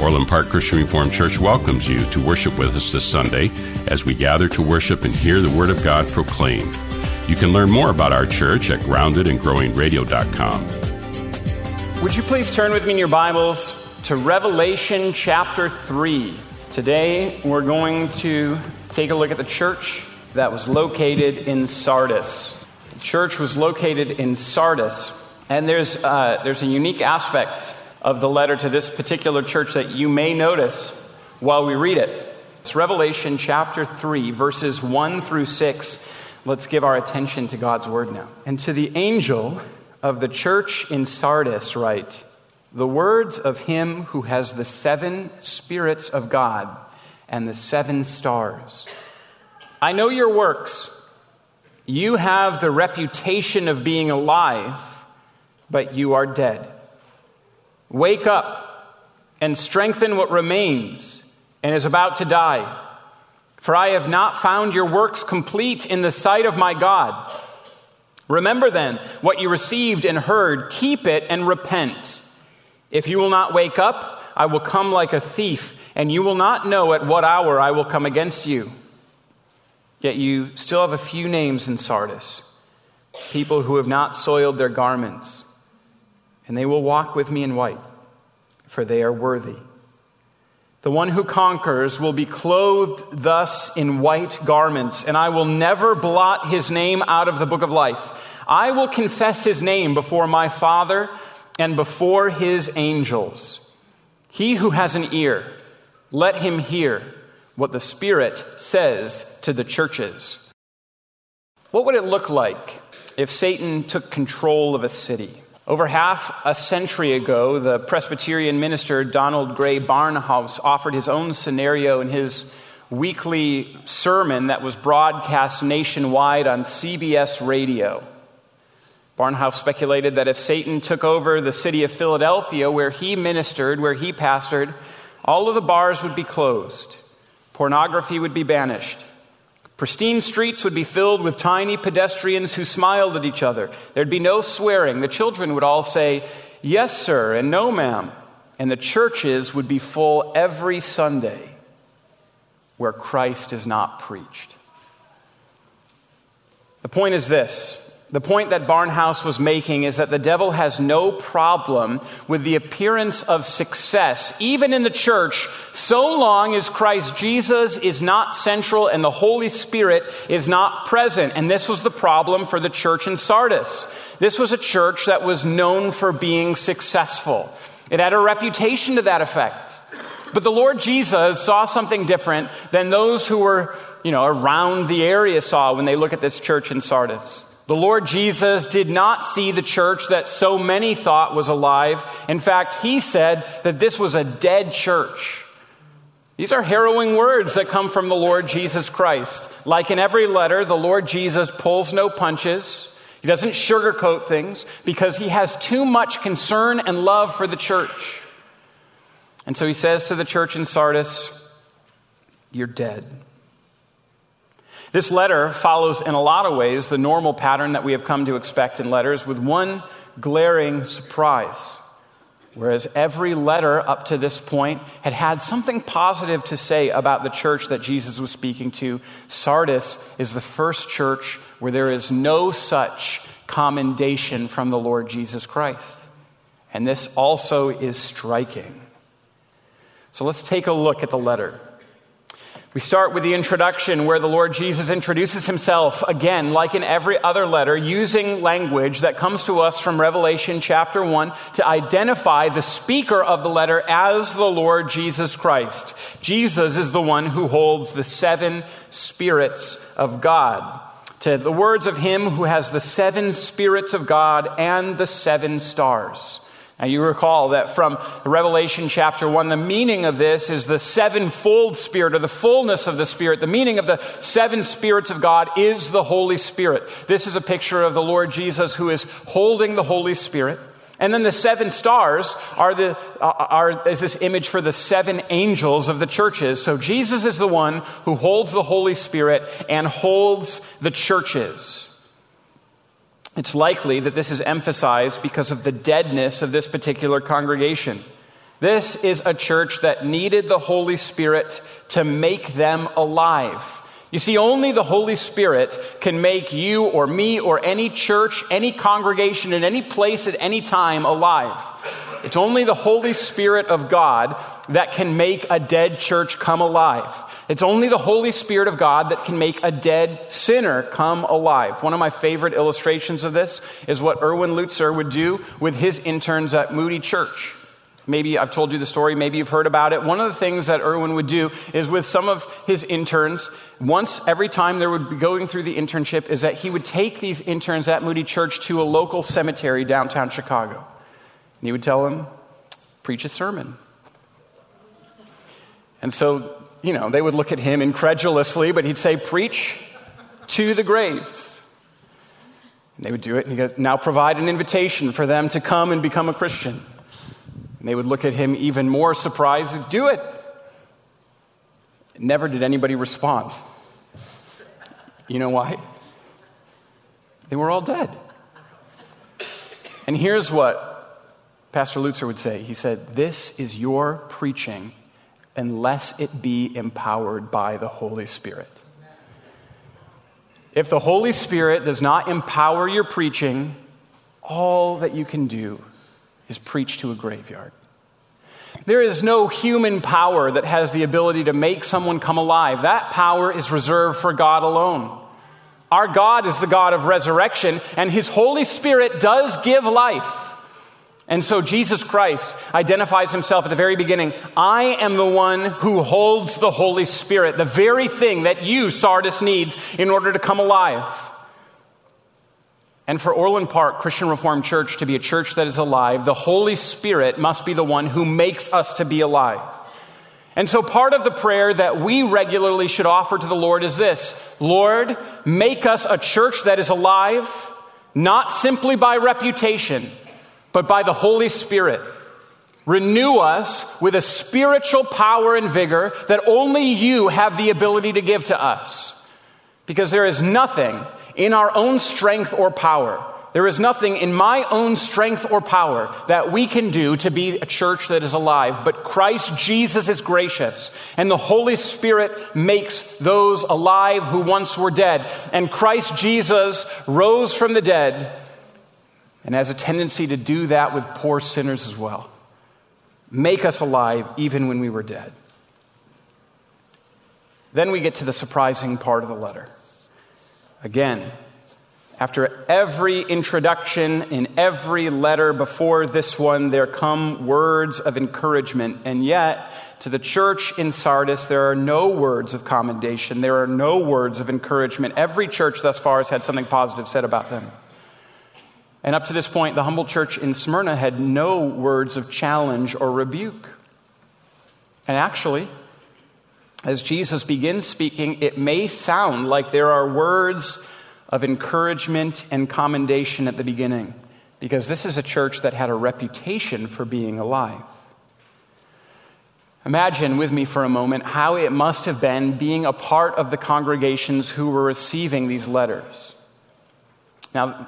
Orland Park Christian Reformed Church welcomes you to worship with us this Sunday as we gather to worship and hear the Word of God proclaimed. You can learn more about our church at groundedandgrowingradio.com. Would you please turn with me in your Bibles to Revelation chapter 3? Today we're going to take a look at the church that was located in Sardis. The church was located in Sardis, and there's, uh, there's a unique aspect of the letter to this particular church that you may notice while we read it. It's Revelation chapter 3, verses 1 through 6. Let's give our attention to God's word now. And to the angel of the church in Sardis, write the words of him who has the seven spirits of God and the seven stars. I know your works. You have the reputation of being alive, but you are dead. Wake up and strengthen what remains and is about to die. For I have not found your works complete in the sight of my God. Remember then what you received and heard, keep it and repent. If you will not wake up, I will come like a thief, and you will not know at what hour I will come against you. Yet you still have a few names in Sardis people who have not soiled their garments and they will walk with me in white, for they are worthy. The one who conquers will be clothed thus in white garments, and I will never blot his name out of the book of life. I will confess his name before my Father and before his angels. He who has an ear, let him hear what the Spirit says to the churches. What would it look like if Satan took control of a city? Over half a century ago, the Presbyterian minister Donald Grey Barnhouse offered his own scenario in his weekly sermon that was broadcast nationwide on CBS radio. Barnhouse speculated that if Satan took over the city of Philadelphia, where he ministered, where he pastored, all of the bars would be closed, pornography would be banished, Pristine streets would be filled with tiny pedestrians who smiled at each other. There'd be no swearing. The children would all say, Yes, sir, and no, ma'am. And the churches would be full every Sunday where Christ is not preached. The point is this the point that Barnhouse was making is that the devil has no problem with the appearance of success, even in the church, so long as Christ Jesus is not central and the Holy Spirit is not present. And this was the problem for the church in Sardis. This was a church that was known for being successful. It had a reputation to that effect. But the Lord Jesus saw something different than those who were, you know, around the area saw when they look at this church in Sardis. The Lord Jesus did not see the church that so many thought was alive. In fact, he said that this was a dead church. These are harrowing words that come from the Lord Jesus Christ. Like in every letter, the Lord Jesus pulls no punches. He doesn't sugarcoat things because he has too much concern and love for the church. And so he says to the church in Sardis, You're dead. This letter follows, in a lot of ways, the normal pattern that we have come to expect in letters, with one glaring surprise. Whereas every letter up to this point had had something positive to say about the church that Jesus was speaking to, Sardis is the first church where there is no such commendation from the Lord Jesus Christ. And this also is striking. So let's take a look at the letter. We start with the introduction where the Lord Jesus introduces himself again, like in every other letter, using language that comes to us from Revelation chapter 1 to identify the speaker of the letter as the Lord Jesus Christ. Jesus is the one who holds the seven spirits of God. To the words of him who has the seven spirits of God and the seven stars. Now, you recall that from Revelation chapter 1, the meaning of this is the sevenfold Spirit or the fullness of the Spirit. The meaning of the seven spirits of God is the Holy Spirit. This is a picture of the Lord Jesus who is holding the Holy Spirit. And then the seven stars are, the, uh, are is this image for the seven angels of the churches. So Jesus is the one who holds the Holy Spirit and holds the churches. It's likely that this is emphasized because of the deadness of this particular congregation. This is a church that needed the Holy Spirit to make them alive. You see, only the Holy Spirit can make you or me or any church, any congregation, in any place at any time alive. It's only the Holy Spirit of God that can make a dead church come alive. It's only the Holy Spirit of God that can make a dead sinner come alive. One of my favorite illustrations of this is what Erwin Lutzer would do with his interns at Moody Church. Maybe I've told you the story, maybe you've heard about it. One of the things that Erwin would do is with some of his interns, once every time they would be going through the internship, is that he would take these interns at Moody Church to a local cemetery downtown Chicago. And he would tell them, preach a sermon. And so, you know, they would look at him incredulously, but he'd say, preach to the graves. And they would do it, and he would now provide an invitation for them to come and become a Christian. And they would look at him even more surprised, do it. Never did anybody respond. You know why? They were all dead. And here's what Pastor Lutzer would say He said, This is your preaching unless it be empowered by the Holy Spirit. If the Holy Spirit does not empower your preaching, all that you can do is preach to a graveyard. There is no human power that has the ability to make someone come alive. That power is reserved for God alone. Our God is the God of resurrection, and His Holy Spirit does give life. And so Jesus Christ identifies himself at the very beginning I am the one who holds the Holy Spirit, the very thing that you, Sardis, needs in order to come alive. And for Orland Park Christian Reformed Church to be a church that is alive, the Holy Spirit must be the one who makes us to be alive. And so part of the prayer that we regularly should offer to the Lord is this Lord, make us a church that is alive, not simply by reputation but by the Holy Spirit. Renew us with a spiritual power and vigor that only you have the ability to give to us. Because there is nothing in our own strength or power. There is nothing in my own strength or power that we can do to be a church that is alive, but Christ Jesus is gracious, and the Holy Spirit makes those alive who once were dead. And Christ Jesus rose from the dead and has a tendency to do that with poor sinners as well. Make us alive even when we were dead. Then we get to the surprising part of the letter. Again, after every introduction in every letter before this one, there come words of encouragement. And yet, to the church in Sardis, there are no words of commendation. There are no words of encouragement. Every church thus far has had something positive said about them. And up to this point, the humble church in Smyrna had no words of challenge or rebuke. And actually, as Jesus begins speaking, it may sound like there are words of encouragement and commendation at the beginning, because this is a church that had a reputation for being alive. Imagine with me for a moment how it must have been being a part of the congregations who were receiving these letters. Now,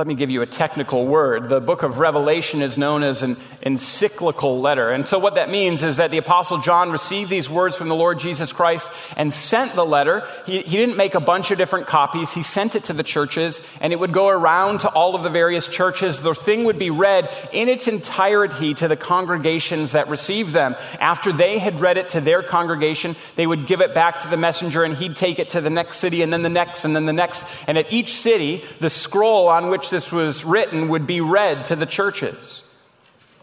Let me give you a technical word. The book of Revelation is known as an encyclical letter. And so, what that means is that the Apostle John received these words from the Lord Jesus Christ and sent the letter. He, he didn't make a bunch of different copies, he sent it to the churches, and it would go around to all of the various churches. The thing would be read in its entirety to the congregations that received them. After they had read it to their congregation, they would give it back to the messenger, and he'd take it to the next city, and then the next, and then the next. And at each city, the scroll on which this was written would be read to the churches.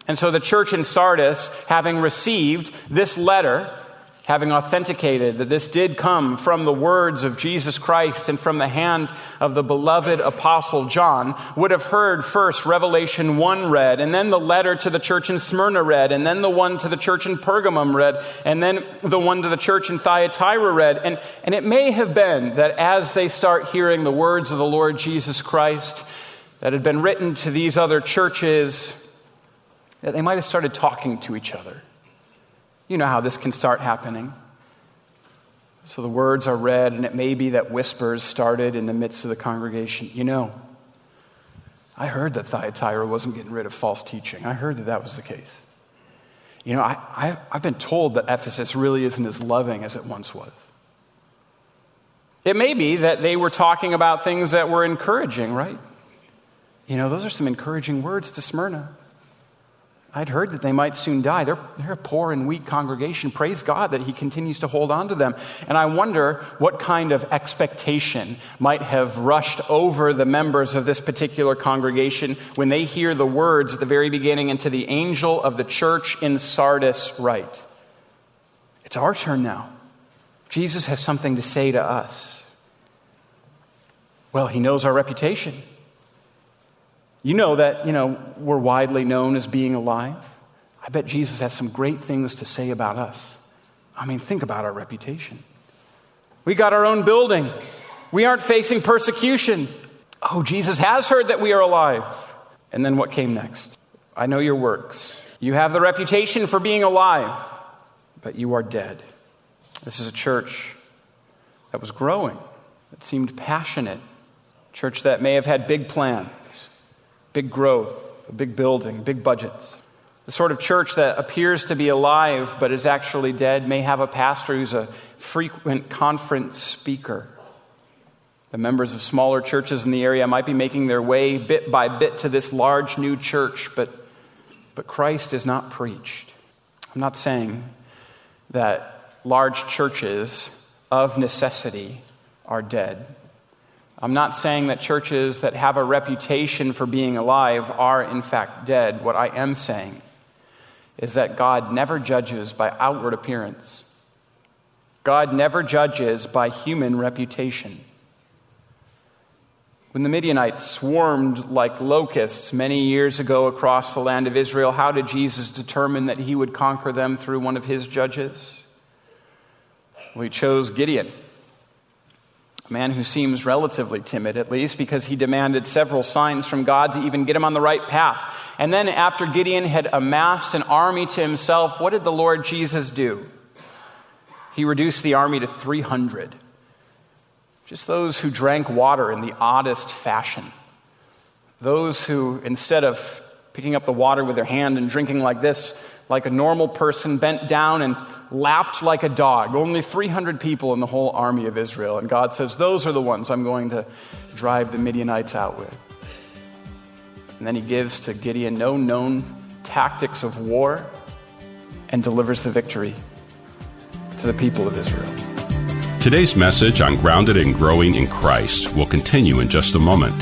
And so the church in Sardis, having received this letter, having authenticated that this did come from the words of Jesus Christ and from the hand of the beloved apostle John, would have heard first Revelation 1 read, and then the letter to the church in Smyrna read, and then the one to the church in Pergamum read, and then the one to the church in Thyatira read. And, and it may have been that as they start hearing the words of the Lord Jesus Christ, that had been written to these other churches, that they might have started talking to each other. You know how this can start happening. So the words are read, and it may be that whispers started in the midst of the congregation. You know, I heard that Thyatira wasn't getting rid of false teaching. I heard that that was the case. You know, I, have been told that Ephesus really isn't as loving as it once was. It may be that they were talking about things that were encouraging, right? You know, those are some encouraging words to Smyrna. I'd heard that they might soon die. They're, they're a poor and weak congregation. Praise God that He continues to hold on to them. And I wonder what kind of expectation might have rushed over the members of this particular congregation when they hear the words at the very beginning and to the angel of the church in Sardis write. It's our turn now. Jesus has something to say to us. Well, He knows our reputation. You know that, you know, we're widely known as being alive. I bet Jesus has some great things to say about us. I mean, think about our reputation. We got our own building. We aren't facing persecution. Oh, Jesus has heard that we are alive. And then what came next? I know your works. You have the reputation for being alive, but you are dead. This is a church that was growing, that seemed passionate, church that may have had big plans big growth, a big building, big budgets. The sort of church that appears to be alive but is actually dead may have a pastor who's a frequent conference speaker. The members of smaller churches in the area might be making their way bit by bit to this large new church, but, but Christ is not preached. I'm not saying that large churches of necessity are dead. I'm not saying that churches that have a reputation for being alive are in fact dead. What I am saying is that God never judges by outward appearance. God never judges by human reputation. When the Midianites swarmed like locusts many years ago across the land of Israel, how did Jesus determine that he would conquer them through one of his judges? He chose Gideon a man who seems relatively timid, at least, because he demanded several signs from God to even get him on the right path. And then, after Gideon had amassed an army to himself, what did the Lord Jesus do? He reduced the army to 300. Just those who drank water in the oddest fashion. Those who, instead of picking up the water with their hand and drinking like this, like a normal person, bent down and lapped like a dog. Only 300 people in the whole army of Israel. And God says, Those are the ones I'm going to drive the Midianites out with. And then he gives to Gideon no known tactics of war and delivers the victory to the people of Israel. Today's message on Grounded and Growing in Christ will continue in just a moment.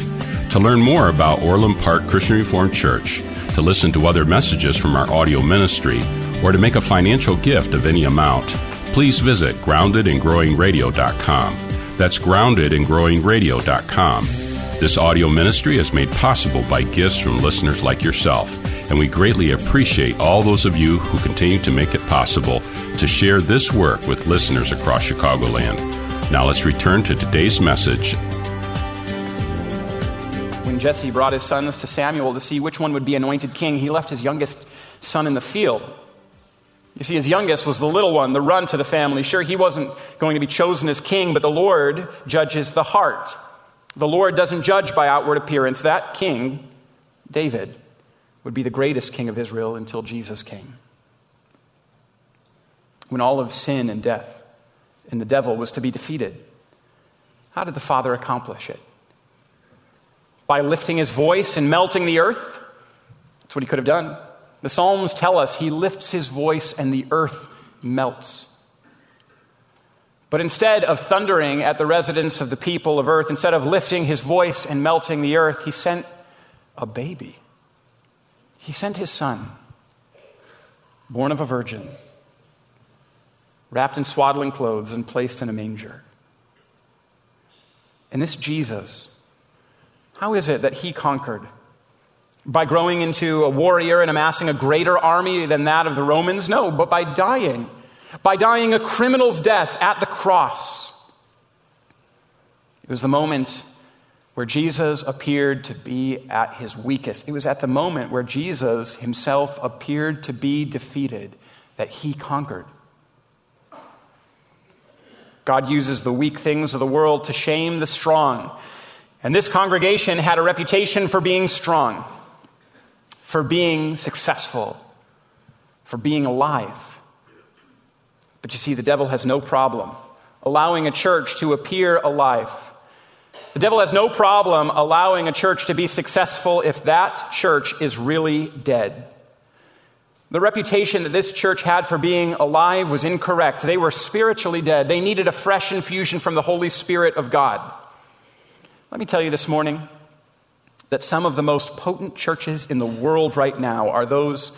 To learn more about Orland Park Christian Reformed Church, to listen to other messages from our audio ministry, or to make a financial gift of any amount, please visit groundedandgrowingradio.com. That's groundedandgrowingradio.com. This audio ministry is made possible by gifts from listeners like yourself, and we greatly appreciate all those of you who continue to make it possible to share this work with listeners across Chicagoland. Now let's return to today's message when Jesse brought his sons to Samuel to see which one would be anointed king, he left his youngest son in the field. You see, his youngest was the little one, the runt of the family. Sure, he wasn't going to be chosen as king, but the Lord judges the heart. The Lord doesn't judge by outward appearance. That king, David, would be the greatest king of Israel until Jesus came. When all of sin and death and the devil was to be defeated, how did the Father accomplish it? By lifting his voice and melting the earth? That's what he could have done. The Psalms tell us he lifts his voice and the earth melts. But instead of thundering at the residents of the people of earth, instead of lifting his voice and melting the earth, he sent a baby. He sent his son, born of a virgin, wrapped in swaddling clothes and placed in a manger. And this Jesus, how is it that he conquered? By growing into a warrior and amassing a greater army than that of the Romans? No, but by dying. By dying a criminal's death at the cross. It was the moment where Jesus appeared to be at his weakest. It was at the moment where Jesus himself appeared to be defeated that he conquered. God uses the weak things of the world to shame the strong. And this congregation had a reputation for being strong, for being successful, for being alive. But you see, the devil has no problem allowing a church to appear alive. The devil has no problem allowing a church to be successful if that church is really dead. The reputation that this church had for being alive was incorrect. They were spiritually dead. They needed a fresh infusion from the Holy Spirit of God. Let me tell you this morning that some of the most potent churches in the world right now are those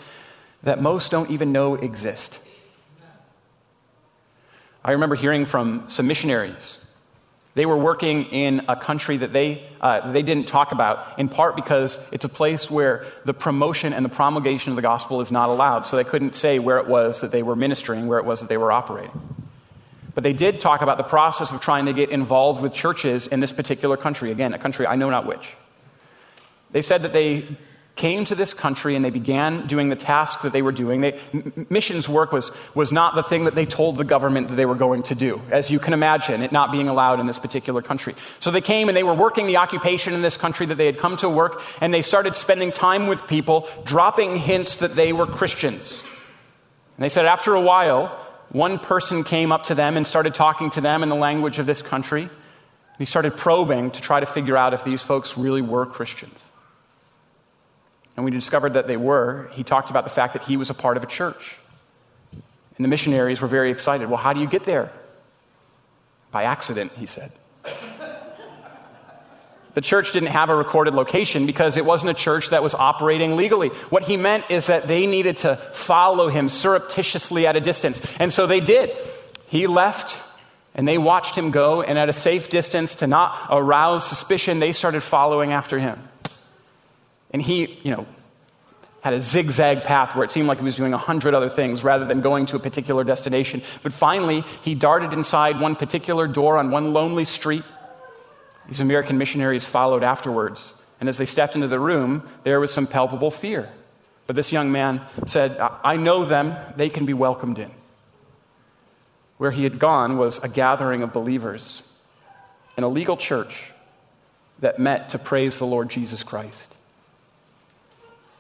that most don't even know exist. I remember hearing from some missionaries they were working in a country that they, uh, they didn't talk about, in part because it's a place where the promotion and the promulgation of the gospel is not allowed. So they couldn't say where it was that they were ministering, where it was that they were operating. But they did talk about the process of trying to get involved with churches in this particular country. Again, a country I know not which. They said that they came to this country and they began doing the task that they were doing. They, missions work was, was not the thing that they told the government that they were going to do, as you can imagine, it not being allowed in this particular country. So they came and they were working the occupation in this country that they had come to work, and they started spending time with people, dropping hints that they were Christians. And they said after a while, one person came up to them and started talking to them in the language of this country. He started probing to try to figure out if these folks really were Christians and we discovered that they were, he talked about the fact that he was a part of a church. And the missionaries were very excited. Well, how do you get there? By accident, he said. the church didn't have a recorded location because it wasn't a church that was operating legally. What he meant is that they needed to follow him surreptitiously at a distance. And so they did. He left and they watched him go, and at a safe distance to not arouse suspicion, they started following after him. And he, you know, had a zigzag path where it seemed like he was doing a hundred other things rather than going to a particular destination. But finally, he darted inside one particular door on one lonely street. These American missionaries followed afterwards. And as they stepped into the room, there was some palpable fear. But this young man said, I know them, they can be welcomed in. Where he had gone was a gathering of believers in a legal church that met to praise the Lord Jesus Christ.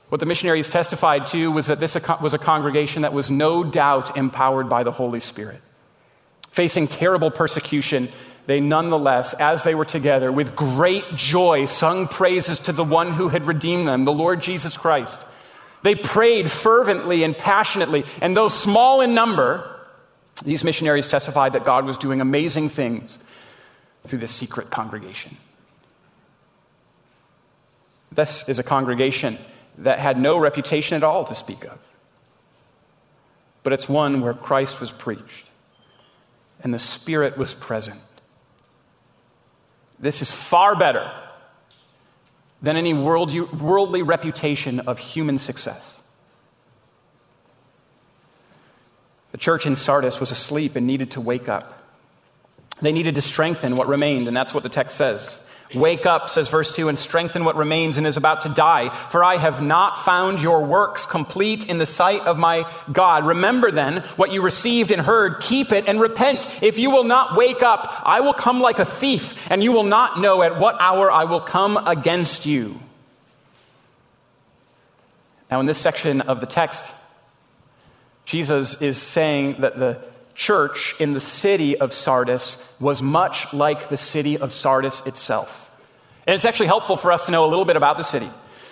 What the missionaries testified to was that this was a congregation that was no doubt empowered by the Holy Spirit. Facing terrible persecution, they nonetheless, as they were together, with great joy, sung praises to the one who had redeemed them, the Lord Jesus Christ. They prayed fervently and passionately, and though small in number, these missionaries testified that God was doing amazing things through this secret congregation. This is a congregation that had no reputation at all to speak of. But it's one where Christ was preached and the Spirit was present. This is far better than any worldly reputation of human success. The church in Sardis was asleep and needed to wake up. They needed to strengthen what remained, and that's what the text says. Wake up, says verse 2, and strengthen what remains and is about to die, for I have not found your works complete in the sight of my God. Remember then what you received and heard, keep it and repent. If you will not wake up, I will come like a thief, and you will not know at what hour I will come against you. Now, in this section of the text, Jesus is saying that the church in the city of Sardis was much like the city of Sardis itself. And it's actually helpful for us to know a little bit about the city.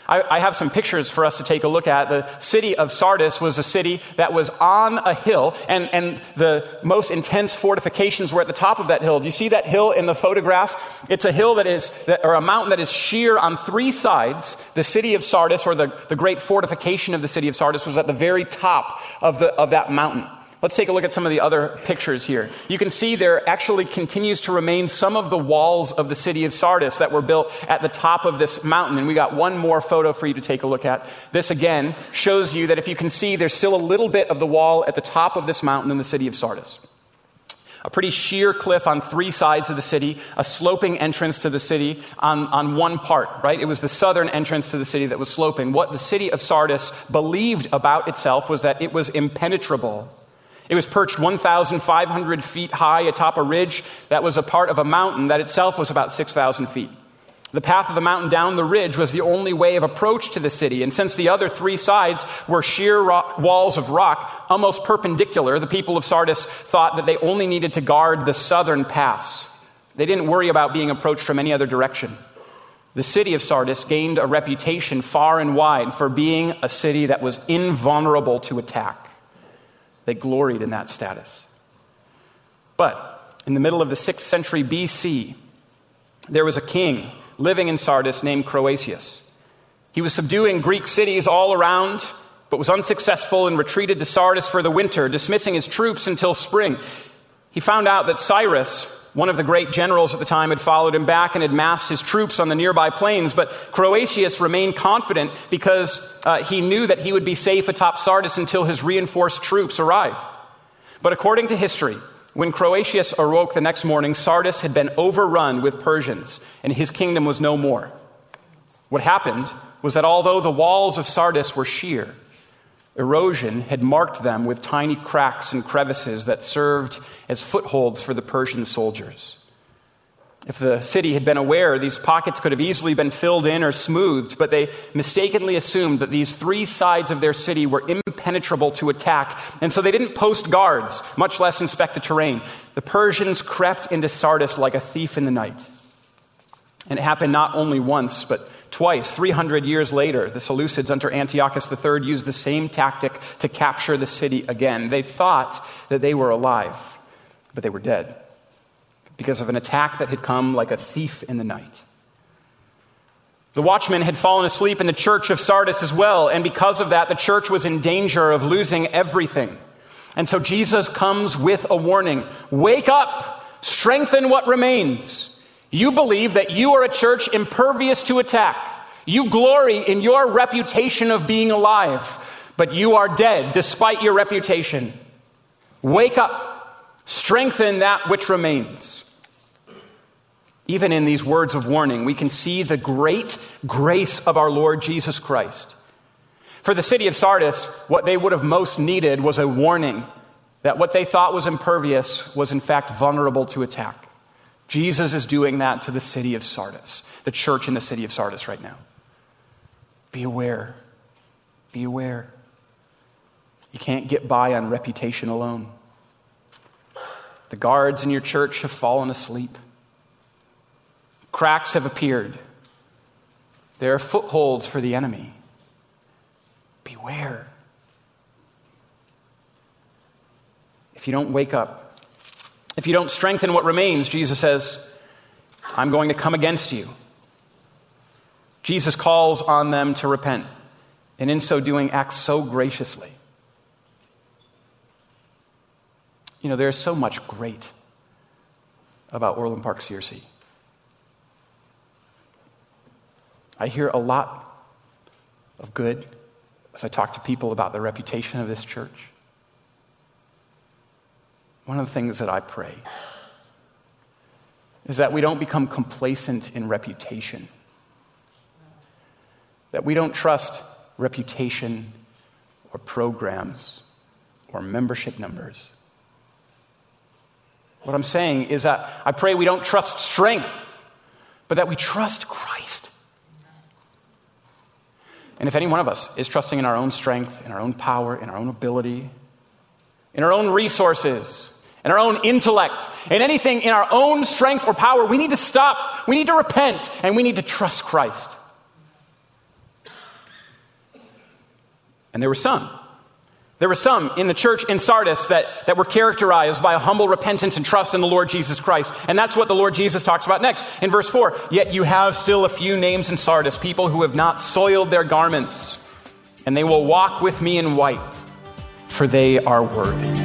I, I, have some pictures for us to take a look at. The city of Sardis was a city that was on a hill, and, and the most intense fortifications were at the top of that hill. Do you see that hill in the photograph? It's a hill that is, that, or a mountain that is sheer on three sides. The city of Sardis, or the, the great fortification of the city of Sardis, was at the very top of, the, of that mountain. Let's take a look at some of the other pictures here. You can see there actually continues to remain some of the walls of the city of Sardis that were built at the top of this mountain. And we got one more photo for you to take a look at. This again shows you that if you can see, there's still a little bit of the wall at the top of this mountain in the city of Sardis. A pretty sheer cliff on three sides of the city, a sloping entrance to the city on, on one part, right? It was the southern entrance to the city that was sloping. What the city of Sardis believed about itself was that it was impenetrable it was perched 1,500 feet high atop a ridge that was a part of a mountain that itself was about 6,000 feet. The path of the mountain down the ridge was the only way of approach to the city, and since the other three sides were sheer rock, walls of rock, almost perpendicular, the people of Sardis thought that they only needed to guard the southern pass. They didn't worry about being approached from any other direction. The city of Sardis gained a reputation far and wide for being a city that was invulnerable to attack. They gloried in that status. But in the middle of the 6th century BC, there was a king living in Sardis named Croesus. He was subduing Greek cities all around, but was unsuccessful and retreated to Sardis for the winter, dismissing his troops until spring. He found out that Cyrus, one of the great generals at the time had followed him back and had massed his troops on the nearby plains, but Croesus remained confident because uh, he knew that he would be safe atop Sardis until his reinforced troops arrived. But according to history, when Croesus awoke the next morning, Sardis had been overrun with Persians, and his kingdom was no more. What happened was that although the walls of Sardis were sheer, Erosion had marked them with tiny cracks and crevices that served as footholds for the Persian soldiers. If the city had been aware, these pockets could have easily been filled in or smoothed, but they mistakenly assumed that these three sides of their city were impenetrable to attack, and so they didn't post guards, much less inspect the terrain. The Persians crept into Sardis like a thief in the night. And it happened not only once, but Twice, 300 years later, the Seleucids under Antiochus III used the same tactic to capture the city again. They thought that they were alive, but they were dead because of an attack that had come like a thief in the night. The watchmen had fallen asleep in the church of Sardis as well, and because of that, the church was in danger of losing everything. And so Jesus comes with a warning Wake up, strengthen what remains. You believe that you are a church impervious to attack. You glory in your reputation of being alive, but you are dead despite your reputation. Wake up, strengthen that which remains. Even in these words of warning, we can see the great grace of our Lord Jesus Christ. For the city of Sardis, what they would have most needed was a warning that what they thought was impervious was in fact vulnerable to attack. Jesus is doing that to the city of Sardis, the church in the city of Sardis right now. Be aware. Be aware. You can't get by on reputation alone. The guards in your church have fallen asleep. Cracks have appeared. There are footholds for the enemy. Beware. If you don't wake up, if you don't strengthen what remains, Jesus says, I'm going to come against you. Jesus calls on them to repent, and in so doing, acts so graciously. You know, there's so much great about Orland Park CRC. I hear a lot of good as I talk to people about the reputation of this church. One of the things that I pray is that we don't become complacent in reputation, that we don't trust reputation or programs or membership numbers. What I'm saying is that I pray we don't trust strength, but that we trust Christ. And if any one of us is trusting in our own strength, in our own power, in our own ability, in our own resources, in our own intellect, and anything in our own strength or power, we need to stop. We need to repent and we need to trust Christ. And there were some there were some in the church in Sardis that, that were characterized by a humble repentance and trust in the Lord Jesus Christ. And that's what the Lord Jesus talks about next in verse 4. Yet you have still a few names in Sardis, people who have not soiled their garments, and they will walk with me in white, for they are worthy.